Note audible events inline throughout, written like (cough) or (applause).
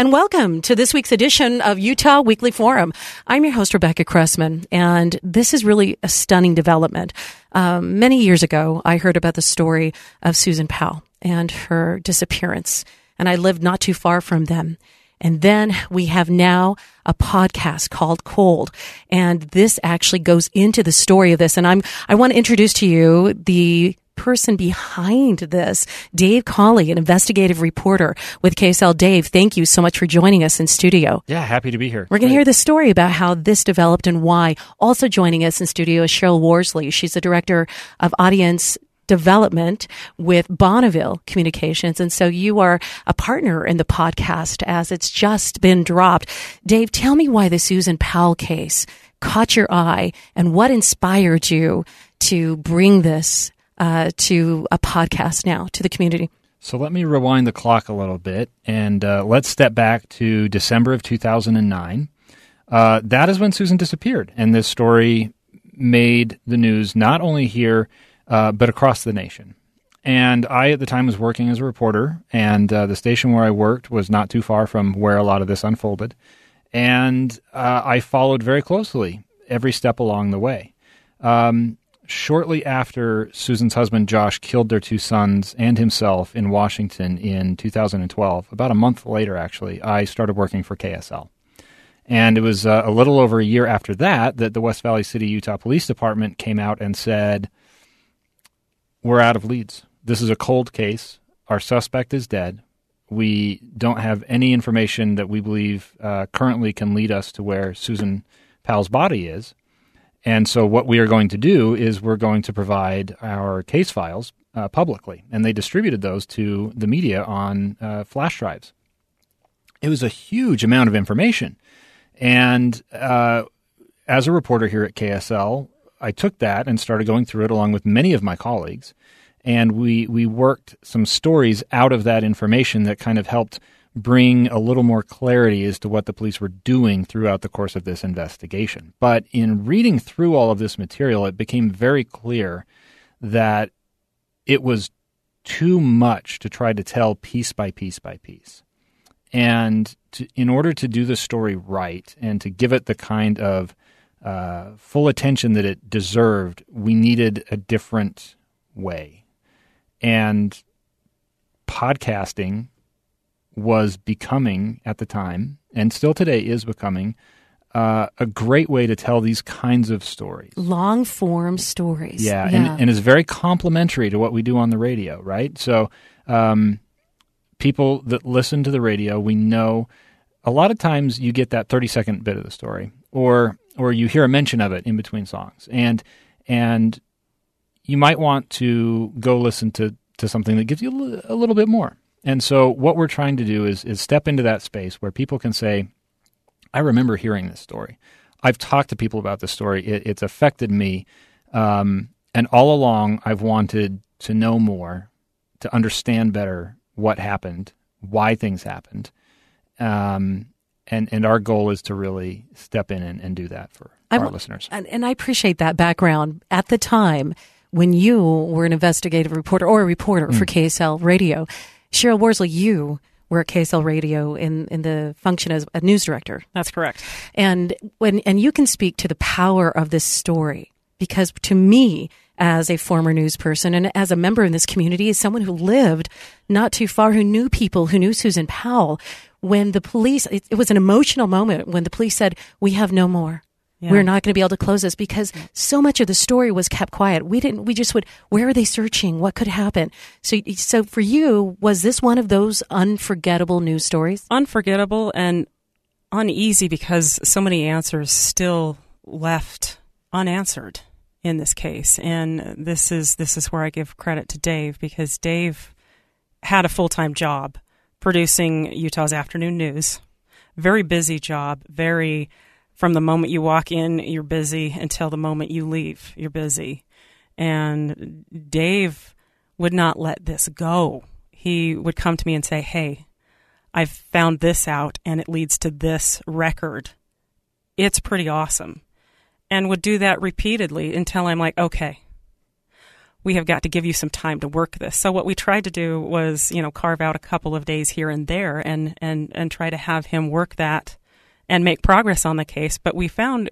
And welcome to this week's edition of Utah Weekly Forum. I'm your host, Rebecca Cressman, and this is really a stunning development. Um, many years ago, I heard about the story of Susan Powell and her disappearance, and I lived not too far from them. And then we have now a podcast called Cold. And this actually goes into the story of this. And I'm, I want to introduce to you the person behind this, Dave Cawley, an investigative reporter with KSL. Dave, thank you so much for joining us in studio. Yeah, happy to be here. We're going to hear the story about how this developed and why. Also joining us in studio is Cheryl Worsley. She's the director of audience development with Bonneville Communications. And so you are a partner in the podcast as it's just been dropped. Dave, tell me why the Susan Powell case caught your eye and what inspired you to bring this uh, to a podcast now to the community? So let me rewind the clock a little bit and uh, let's step back to December of 2009. Uh, that is when Susan disappeared, and this story made the news not only here uh, but across the nation. And I, at the time, was working as a reporter, and uh, the station where I worked was not too far from where a lot of this unfolded. And uh, I followed very closely every step along the way. Um, shortly after Susan's husband Josh killed their two sons and himself in Washington in 2012, about a month later, actually, I started working for KSL. And it was uh, a little over a year after that that the West Valley City, Utah Police Department came out and said, We're out of leads. This is a cold case. Our suspect is dead. We don't have any information that we believe uh, currently can lead us to where Susan Powell's body is. And so, what we are going to do is we're going to provide our case files uh, publicly. And they distributed those to the media on uh, flash drives. It was a huge amount of information. And uh, as a reporter here at KSL, I took that and started going through it along with many of my colleagues. And we, we worked some stories out of that information that kind of helped bring a little more clarity as to what the police were doing throughout the course of this investigation. But in reading through all of this material, it became very clear that it was too much to try to tell piece by piece by piece. And to, in order to do the story right and to give it the kind of uh, full attention that it deserved, we needed a different way. And podcasting was becoming at the time, and still today is becoming, uh, a great way to tell these kinds of stories. Long form stories. Yeah, yeah. And, and is very complementary to what we do on the radio, right? So, um, people that listen to the radio, we know a lot of times you get that 30 second bit of the story, or or you hear a mention of it in between songs, and and you might want to go listen to to something that gives you a little bit more. And so what we're trying to do is is step into that space where people can say, I remember hearing this story. I've talked to people about this story. It, it's affected me. Um, and all along, I've wanted to know more, to understand better what happened, why things happened. Um, and, and our goal is to really step in and, and do that for I'm, our listeners. And, and I appreciate that background. At the time, when you were an investigative reporter or a reporter mm. for KSL Radio, Cheryl Worsley, you were at KSL Radio in, in the function as a news director. That's correct. And when and you can speak to the power of this story because to me, as a former news person and as a member in this community, as someone who lived not too far, who knew people, who knew Susan Powell, when the police, it, it was an emotional moment when the police said, "We have no more." Yeah. we're not going to be able to close this because so much of the story was kept quiet. We didn't. We just would. Where are they searching? What could happen? So, so for you, was this one of those unforgettable news stories? unforgettable and uneasy because so many answers still left unanswered in this case and this is this is where I give credit to Dave because Dave had a full-time job producing Utah's afternoon news very busy job very from the moment you walk in you're busy until the moment you leave you're busy and Dave would not let this go he would come to me and say hey I've found this out and it leads to this record. It's pretty awesome. And would do that repeatedly until I'm like, okay, we have got to give you some time to work this. So what we tried to do was, you know, carve out a couple of days here and there and, and, and try to have him work that and make progress on the case. But we found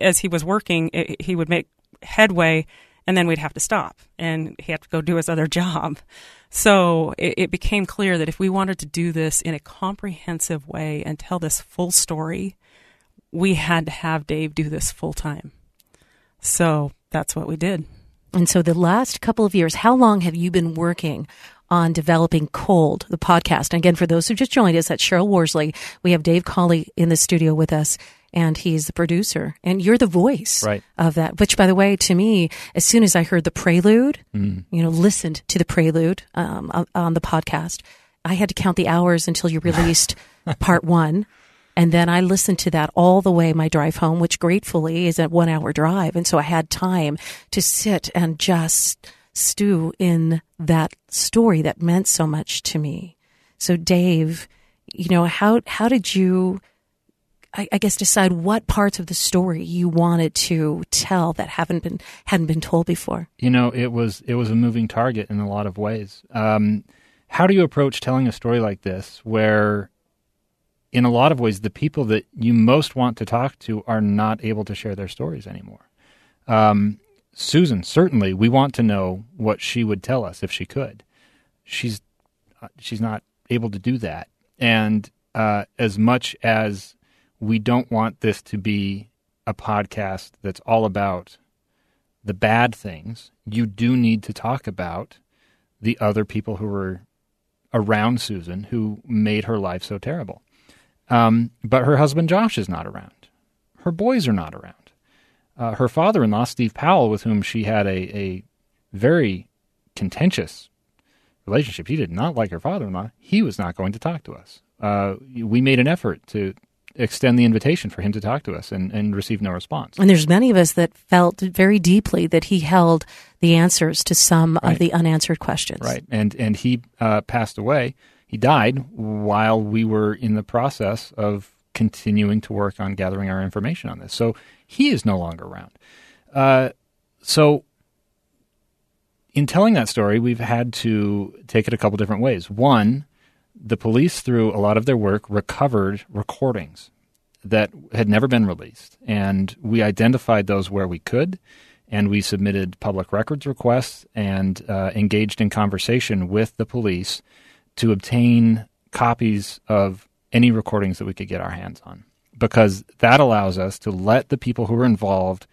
as he was working, it, he would make headway and then we'd have to stop and he had to go do his other job. So it, it became clear that if we wanted to do this in a comprehensive way and tell this full story, we had to have Dave do this full time. So that's what we did. And so the last couple of years, how long have you been working on developing Cold, the podcast? And again, for those who just joined us, that's Cheryl Worsley. We have Dave Cawley in the studio with us, and he's the producer, and you're the voice Right. of that. Which, by the way, to me, as soon as I heard the prelude, you know, listened to the prelude um, on- on the podcast, I had to count the hours until you released (laughs) part one. And then I listened to that all the way my drive home, which gratefully is a one hour drive. And so I had time to sit and just stew in that story that meant so much to me. So Dave, you know, how, how did you, I, I guess, decide what parts of the story you wanted to tell that haven't been, hadn't been told before? you know it was it was a moving target in a lot of ways um, how do you approach telling a story like this where in a lot of ways the people that you most want to talk to are not able to share their stories anymore um, susan certainly we want to know what she would tell us if she could she's uh, she's not able to do that and uh, as much as we don't want this to be a podcast that's all about the bad things, you do need to talk about the other people who were around Susan who made her life so terrible. Um, but her husband Josh is not around. Her boys are not around. Uh, her father in law, Steve Powell, with whom she had a, a very contentious relationship, he did not like her father in law. He was not going to talk to us. Uh, we made an effort to extend the invitation for him to talk to us and, and receive no response. And there's many of us that felt very deeply that he held the answers to some Right. of the unanswered questions. Right, and and he uh, passed away. He died while we were in the process of continuing to work on gathering our information on this. So he is no longer around. Uh, so in telling that story, we've had to take it a couple different ways. One, the police, through a lot of their work, recovered recordings that had never been released. And we identified those where we could, and we submitted public records requests and uh, engaged in conversation with the police to obtain copies of any recordings that we could get our hands on. Because that allows us to let the people who are involved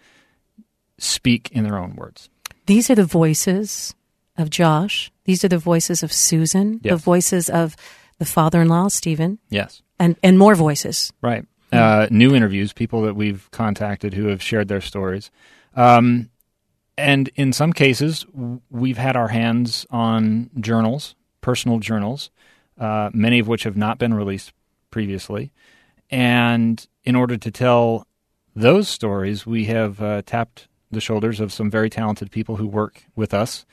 speak in their own words. These are the voices of Josh. These are the voices of Susan, the voices of the father in law, Stephen, Yes. and, and more voices. Right. Uh, new interviews, people that we've contacted who have shared their stories. Um, and in some cases, we've had our hands on journals, personal journals, uh, many of which have not been released previously. And in order to tell those stories, we have uh, tapped the shoulders of some very talented people who work with us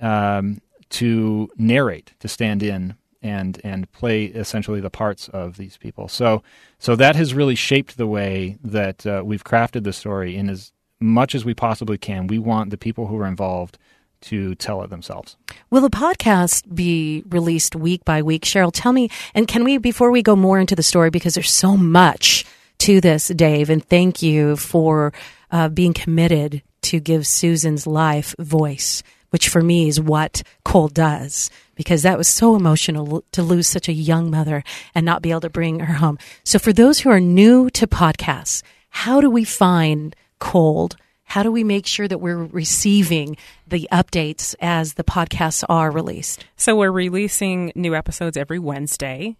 um, to narrate, to stand in and and play essentially the parts of these people. So so that has really shaped the way that uh, we've crafted the story in as much as we possibly can. We want the people who are involved to tell it themselves. Will the podcast be released week by week? Cheryl, tell me, and can we, before we go more into the story, because there's so much to this, Dave, and thank you for uh, being committed to give Susan's life voice, which for me is what Cold does, because that was so emotional to lose such a young mother and not be able to bring her home. So for those who are new to podcasts, How do we find cold? How do we make sure that we're receiving the updates as the podcasts are released? So we're releasing new episodes every Wednesday.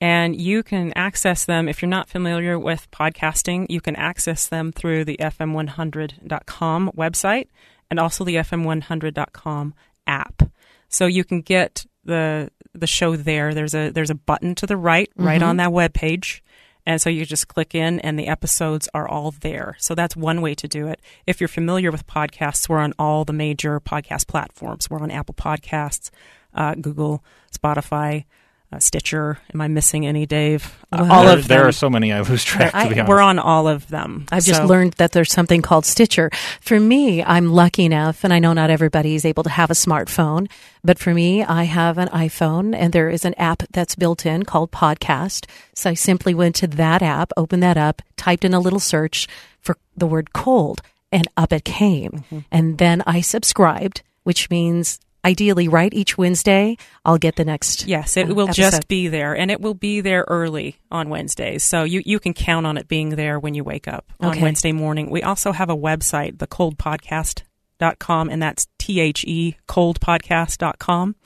And you can access them if you're not familiar with podcasting. You can access them through the fm100.com website and also the fm100.com app. So you can get the the show there. There's a there's a button to the right, right Mm-hmm. on that web page. And so you just click in and the episodes are all there. So that's one way to do it. If you're familiar with podcasts, we're on all the major podcast platforms. We're on Apple Podcasts, uh, Google, Spotify, uh, Stitcher. Am I missing any, Dave? Uh, all there, of there are so many I lose track. I- to be honest, We're on all of them. I've just learned that there's something called Stitcher. For me, I'm lucky enough, and I know not everybody is able to have a smartphone, but for me, I have an iPhone, and there is an app that's built in called Podcast. So I simply went to that app, opened that up, typed in a little search for the word cold, and up it came. Mm-hmm. And then I subscribed, which means ideally, right, each Wednesday, I'll get the next. Yes, it uh, will episode. just be there, and it will be there early on Wednesdays. So you, you can count on it being there when you wake up on Okay. Wednesday morning. We also have a website, thecoldpodcast.com, and that's T H E coldpodcast.com.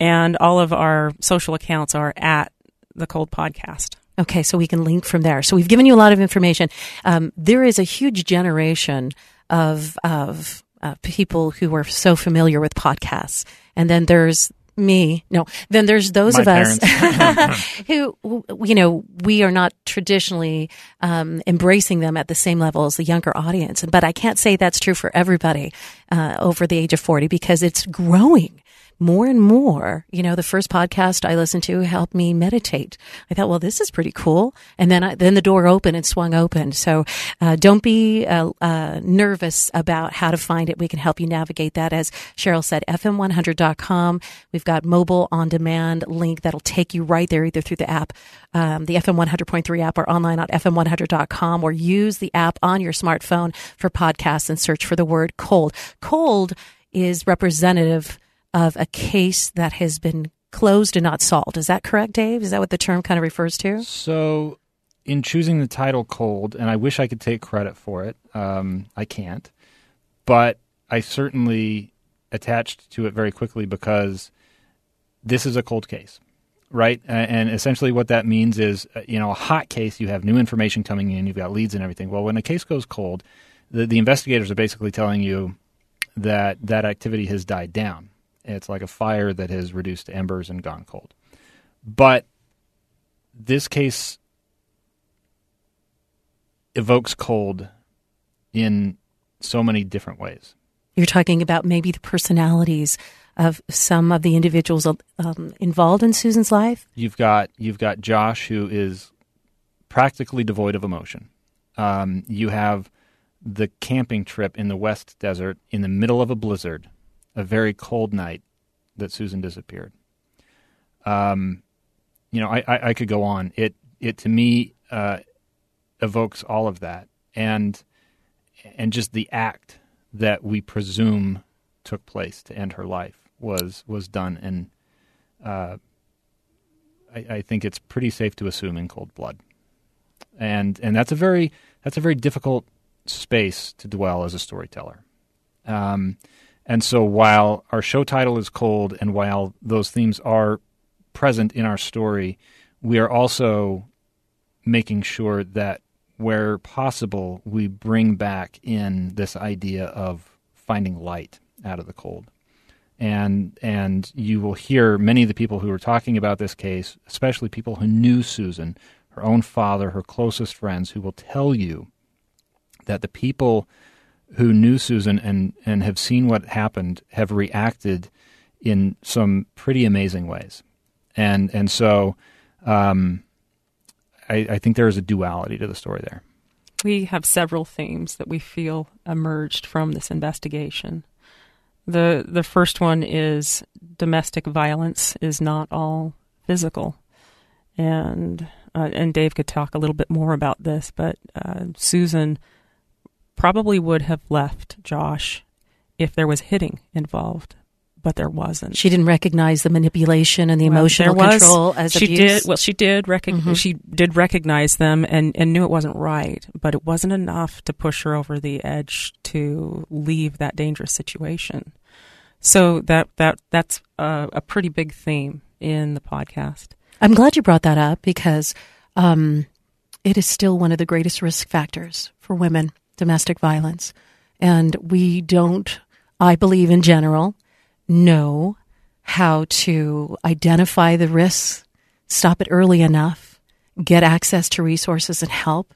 And all of our social accounts are at the Cold Podcast. Okay, so we can link from there. So we've given you a lot of information. Um, there is a huge generation of of uh, people who are so familiar with podcasts, and then there's me. No, then there's those My of us (laughs) who, you know, we are not traditionally um, embracing them at the same level as the younger audience. But I can't say that's true for everybody uh, over the age of forty because it's growing more and more, you know, the first podcast I listened to helped me meditate. I thought, well, this is pretty cool. And then, I, then the door opened and swung open. So, uh, don't be, uh, uh, nervous about how to find it. We can help you navigate that. As Cheryl said, fm100.com. We've got mobile on demand link that'll take you right there, either through the app, um, the FM 100.3 app or online at fm100.com or use the app on your smartphone for podcasts and search for the word cold. Cold is representative of a case that has been closed and not solved. Is that correct, Dave? Is that what the term kind of refers to? So, in choosing the title "Cold," and I wish I could take credit for it, um, I can't. But I certainly attached to it very quickly because this is a cold case, right? And essentially, what that means is, uh, you know, a hot case. You have new information coming in. You've got leads and everything. Well, when a case goes cold, the, the investigators are basically telling you that that activity has died down. It's like a fire that has reduced to embers and gone cold. But this case evokes cold in so many different ways. You're talking about maybe the personalities of some of the individuals um, involved in Susan's life. You've got you've got Josh who is practically devoid of emotion. Um, you have the camping trip in the West Desert in the middle of a blizzard, a very cold night that Susan disappeared. Um, you know, I, I, I could go on. It it to me uh, evokes all of that, and and just the act that we presume took place to end her life was was done, and uh, I, I think it's pretty safe to assume in cold blood, and and that's a very that's a very difficult space to dwell as a storyteller. Um, and so while our show title is cold, and while those themes are present in our story, we are also making sure that where possible, we bring back in this idea of finding light out of the cold. And and you will hear many of the people who are talking about this case, especially people who knew Susan, her own father, her closest friends, who will tell you that the people who knew Susan and, and have seen what happened have reacted in some pretty amazing ways. And and so um, I, I think there is a duality to the story there. We have several themes that we feel emerged from this investigation. The the first one is domestic violence is not all physical, and uh, and Dave could talk a little bit more about this, but uh, Susan probably would have left Josh if there was hitting involved, but there wasn't. She didn't recognize the manipulation and the Well, emotional was- control as she abuse. did well she did recog- Mhm. she did recognize them and, and knew it wasn't right but it wasn't enough to push her over the edge to leave that dangerous situation so that that that's a, a pretty big theme in the podcast I'm glad you brought that up because um, it is still one of the greatest risk factors for women, domestic violence. And we don't, I believe in general, know how to identify the risks, stop it early enough, get access to resources and help.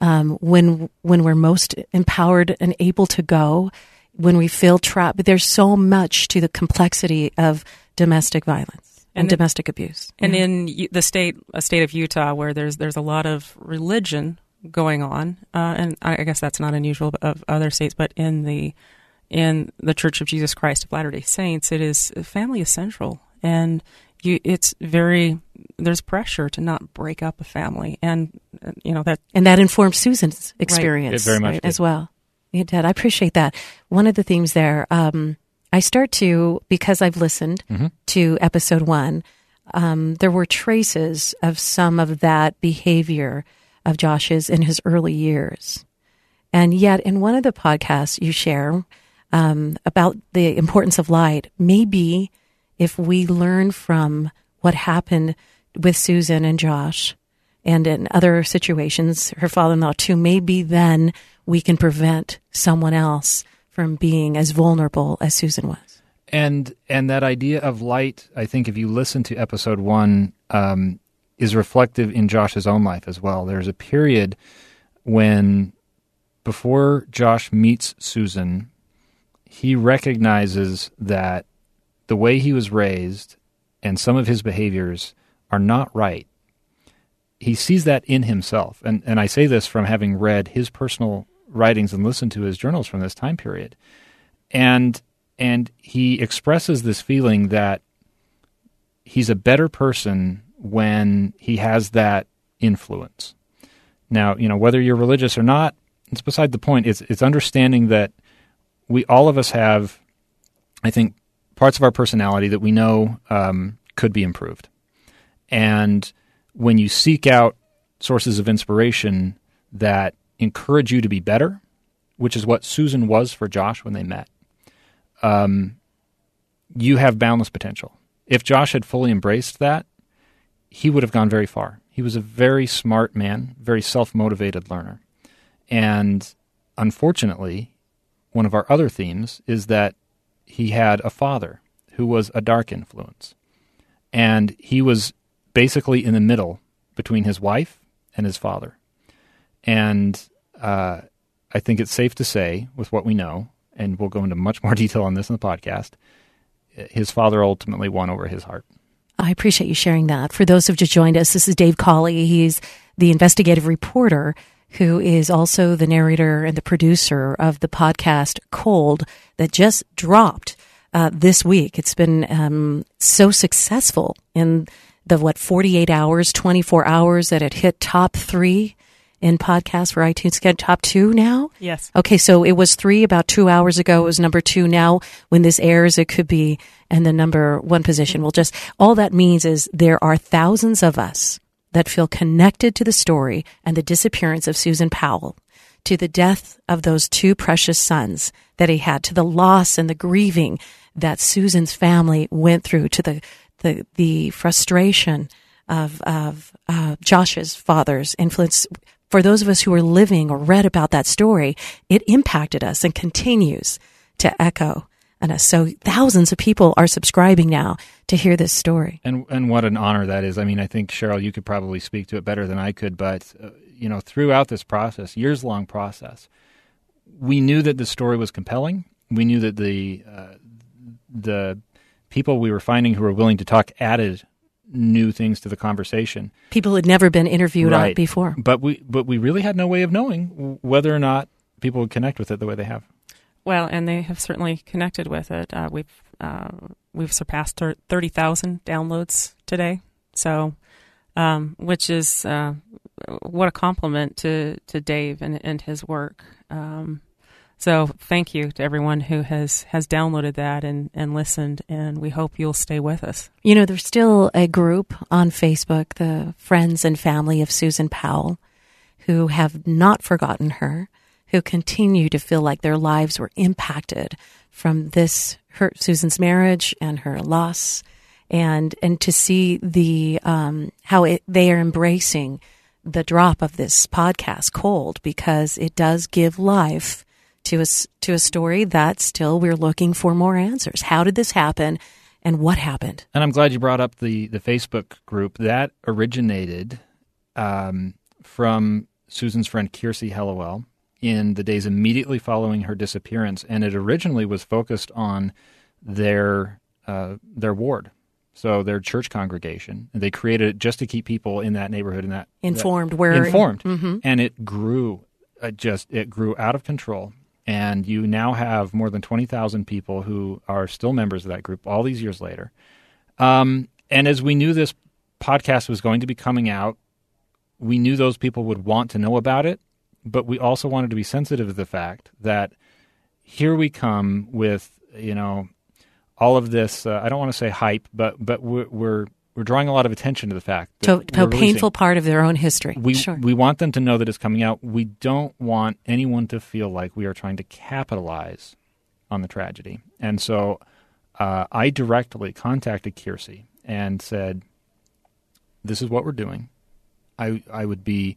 Um, when when we're most empowered and able to go, when we feel trapped, but there's so much to the complexity of domestic violence and, And domestic abuse. And Mhm. in the state, a state of Utah, where there's there's a lot of religion going on, uh, and I I guess that's not unusual of other states, but in the in the Church of Jesus Christ of Latter Day Saints, it is family is central, and you it's very there's pressure to not break up a family, and uh, you know that and that informed Susan's experience It very much as did. well. It did. I appreciate that. One of the themes there, um, I start to because I've listened Mhm. to episode one. Um, there were traces of some of that behavior of Josh's in his early years, and yet in one of the podcasts you share um, about the importance of light, maybe if we learn from what happened with Susan and Josh and in other situations, her father in law too, maybe then we can prevent someone else from being as vulnerable as Susan was. and and that idea of light i think if you listen to episode one um, is reflective in josh's own life as well. There's a period when before josh meets susan he recognizes that the way he was raised and some of his behaviors are not right. He sees that in himself. And and i say this from having read his personal writings and listened to his journals from this time period. And and he expresses this feeling that he's a better person when he has that influence. Now, you know, whether you're religious or not, it's beside the point. It's it's understanding that we all of us have, I think, parts of our personality that we know um, could be improved, and when you seek out sources of inspiration that encourage you to be better, which is what Susan was for Josh when they met um, you have boundless potential. If Josh had fully embraced that, he would have gone very far. He was a very smart man, very self motivated learner. And unfortunately, one of our other themes is that he had a father who was a dark influence. And he was basically in the middle between his wife and his father. And uh, I think it's safe to say, with what we know, and we'll go into much more (laughs) detail on this in the podcast, his father ultimately won over his heart. I appreciate you sharing that. For those who've just joined us, this is Dave Cawley. He's the investigative reporter who is also the narrator and the producer of the podcast Cold that just dropped uh, this week. It's been um, so successful in the what 48 hours, 24 hours that it hit top three in podcasts for iTunes. Get top two now. yes Okay, so it was three about two hours ago. It was number two. Now, when this airs, it could be in the number one position. Well, just all that means is there are thousands of us that feel connected to the story and the disappearance of Susan Powell, to the death of those two precious sons that he had, to the loss and the grieving that Susan's family went through, to the the, the frustration of of uh, Josh's father's influence. For those of us who were living or read about that story, it impacted us and continues to echo on us. So thousands of people are subscribing now to hear this story. And and what an honor that is. I mean, I think Cheryl, you could probably speak to it better than I could. But uh, you know, throughout this process, years long process, we knew that the story was compelling. We knew that the uh, the people we were finding who were willing to talk added new things to the conversation. People had never been interviewed on it before. But we but we really had no way of knowing whether or not people would connect with it the way they have. Well, and they have certainly connected with it. Uh, we've uh, we've surpassed thirty thousand downloads today, so um, which is uh, what a compliment to to Dave and and his work. Um, So thank you to everyone who has, has downloaded that and, and listened, and we hope you'll stay with us. You know, there's still a group on Facebook, the friends and family of Susan Powell, who have not forgotten her, who continue to feel like their lives were impacted from this, her, Susan's marriage and her loss, and, and to see the, um, how it, they are embracing the drop of this podcast cold because it does give life to a, to a story that still we're looking for more answers. How did this happen? And what happened? And I'm glad you brought up the, the Facebook group. That originated um, from Susan's friend Kiirsi Hellewell in the days immediately following her disappearance. And it originally was focused on their, uh, their ward, so their church congregation. They created it just to keep people in that neighborhood and that informed. That, where informed, mm-hmm. and it grew. It uh, just it grew out of control and you now have more than 20,000 people who are still members of that group all these years later. Um, and as we knew this podcast was going to be coming out, we knew those people would want to know about it, but we also wanted to be sensitive to the fact that here we come with, you know, all of this. Uh, I don't want to say hype, but but we're, we're we're drawing a lot of attention to the fact that to, a painful part of their own history. We sure. we want them to know that it's coming out. We don't want anyone to feel like we are trying to capitalize on the tragedy. And so, uh, I directly contacted Kiirsi and said, "This is what we're doing. I I would be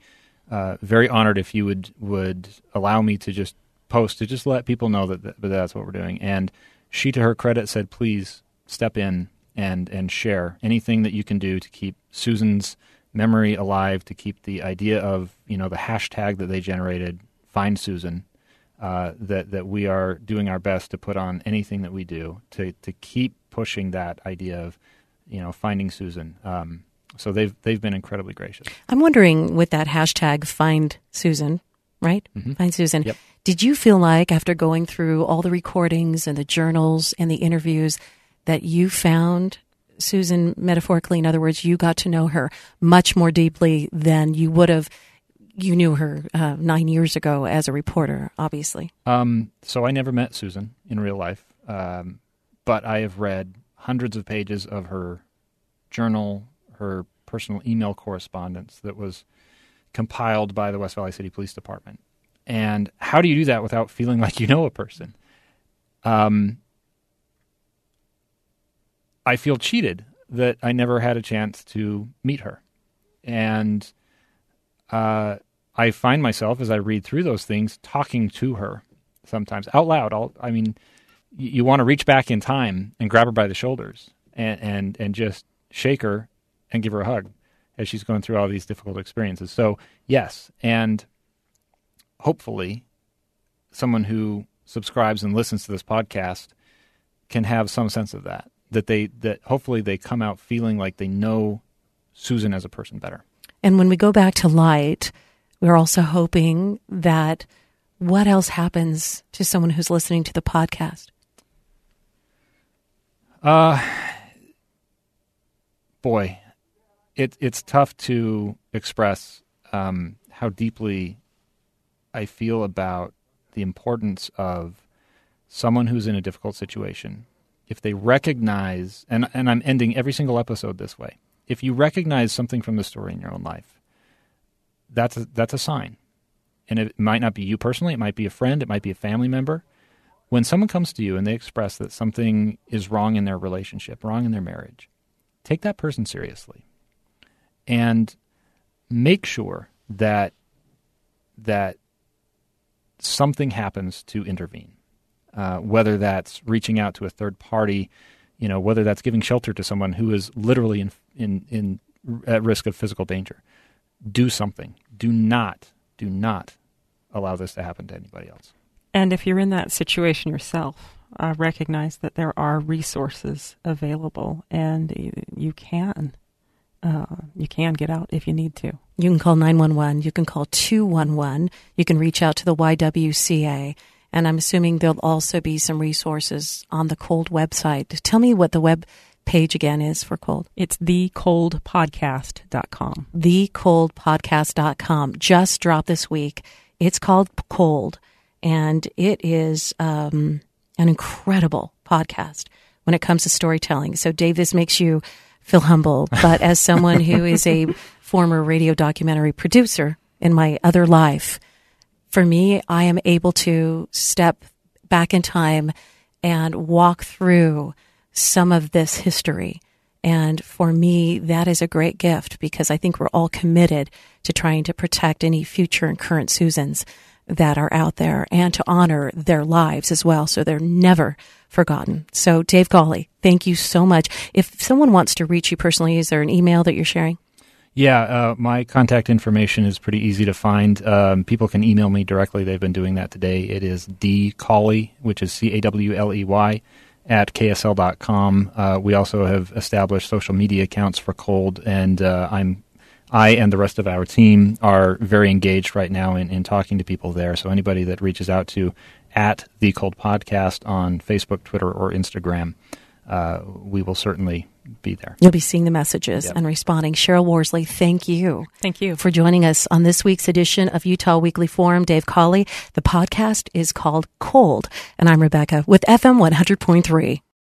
uh, very honored if you would would allow me to just post to just let people know that, that that's what we're doing." And she, to her credit, said, "Please step in." And and share anything that you can do to keep Susan's memory alive, to keep the idea of you know the hashtag that they generated, find Susan. Uh, that that we are doing our best to put on anything that we do to to keep pushing that idea of you know finding Susan. Um, so they've they've been incredibly gracious. I'm wondering with that hashtag find Susan, right? Mm-hmm. Find Susan. Yep. Did you feel like after going through all the recordings and the journals and the interviews that you found Susan metaphorically? In other words, you got to know her much more deeply than you would have. You knew her uh, nine years ago as a reporter, obviously. Um, so I never met Susan in real life, um, but I have read hundreds of pages of her journal, her personal email correspondence that was compiled by the West Valley City Police Department. And how do you do that without feeling like you know a person? Um, I feel cheated that I never had a chance to meet her. And uh, I find myself, as I read through those things, talking to her sometimes out loud. I'll, I mean, you, you want to reach back in time and grab her by the shoulders and, and, and just shake her and give her a hug as she's going through all these difficult experiences. So, yes. And hopefully, someone who subscribes and listens to this podcast can have some sense of that that they that hopefully they come out feeling like they know Susan as a person better. And when we go back to light, we're also hoping that what else happens to someone who's listening to the podcast? Uh boy, it it's tough to express um, how deeply I feel about the importance of someone who's in a difficult situation if they recognize, and, and I'm ending every single episode this way, if you recognize something from the story in your own life, that's a, that's a sign. And it might not be you personally, it might be a friend, it might be a family member. When someone comes to you and they express that something is wrong in their relationship, wrong in their marriage, take that person seriously. And make sure that that something happens to intervene uh, whether that's reaching out to a third party, you know, whether that's giving shelter to someone who is literally in in in at risk of physical danger. Do something. Do not do not allow this to happen to anybody else. And if you're in that situation yourself, uh, recognize that there are resources available, and you, you can. Uh, you can get out if you need to. You can call 911. You can call 211. You can reach out to the YWCA. And I'm assuming there'll also be some resources on the Cold website. Tell me what the web page again is for Cold. It's thecoldpodcast.com. Thecoldpodcast.com. Just dropped this week. It's called Cold. and it is um, an incredible podcast when it comes to storytelling. So, Dave, this makes you feel humble, (laughs) but as someone who is a former radio documentary producer in my other life, for me, I am able to step back in time and walk through some of this history. And for me, that is a great gift because I think we're all committed to trying to protect any future and current Susans that are out there and to honor their lives as well so they're never forgotten. So, Dave Cawley, thank you so much. If someone wants to reach you personally, is there an email that you're sharing? Yeah, uh, my contact information is pretty easy to find. Um, people can email me directly. They've been doing that today. It is dcawley, which is C A W L E Y, at ksl.com. Uh, we also have established social media accounts for Cold, and uh, I'm I and the rest of our team are very engaged right now in, in talking to people there. So anybody that reaches out to at the Cold Podcast on Facebook, Twitter, or Instagram, uh, we will certainly be there. You'll be seeing the messages Yep. and responding. Cheryl Worsley, thank you. Thank you. for joining us on this week's edition of Utah Weekly Forum. Dave Cawley. The podcast is called Cold, and I'm Rebecca with FM 100.3.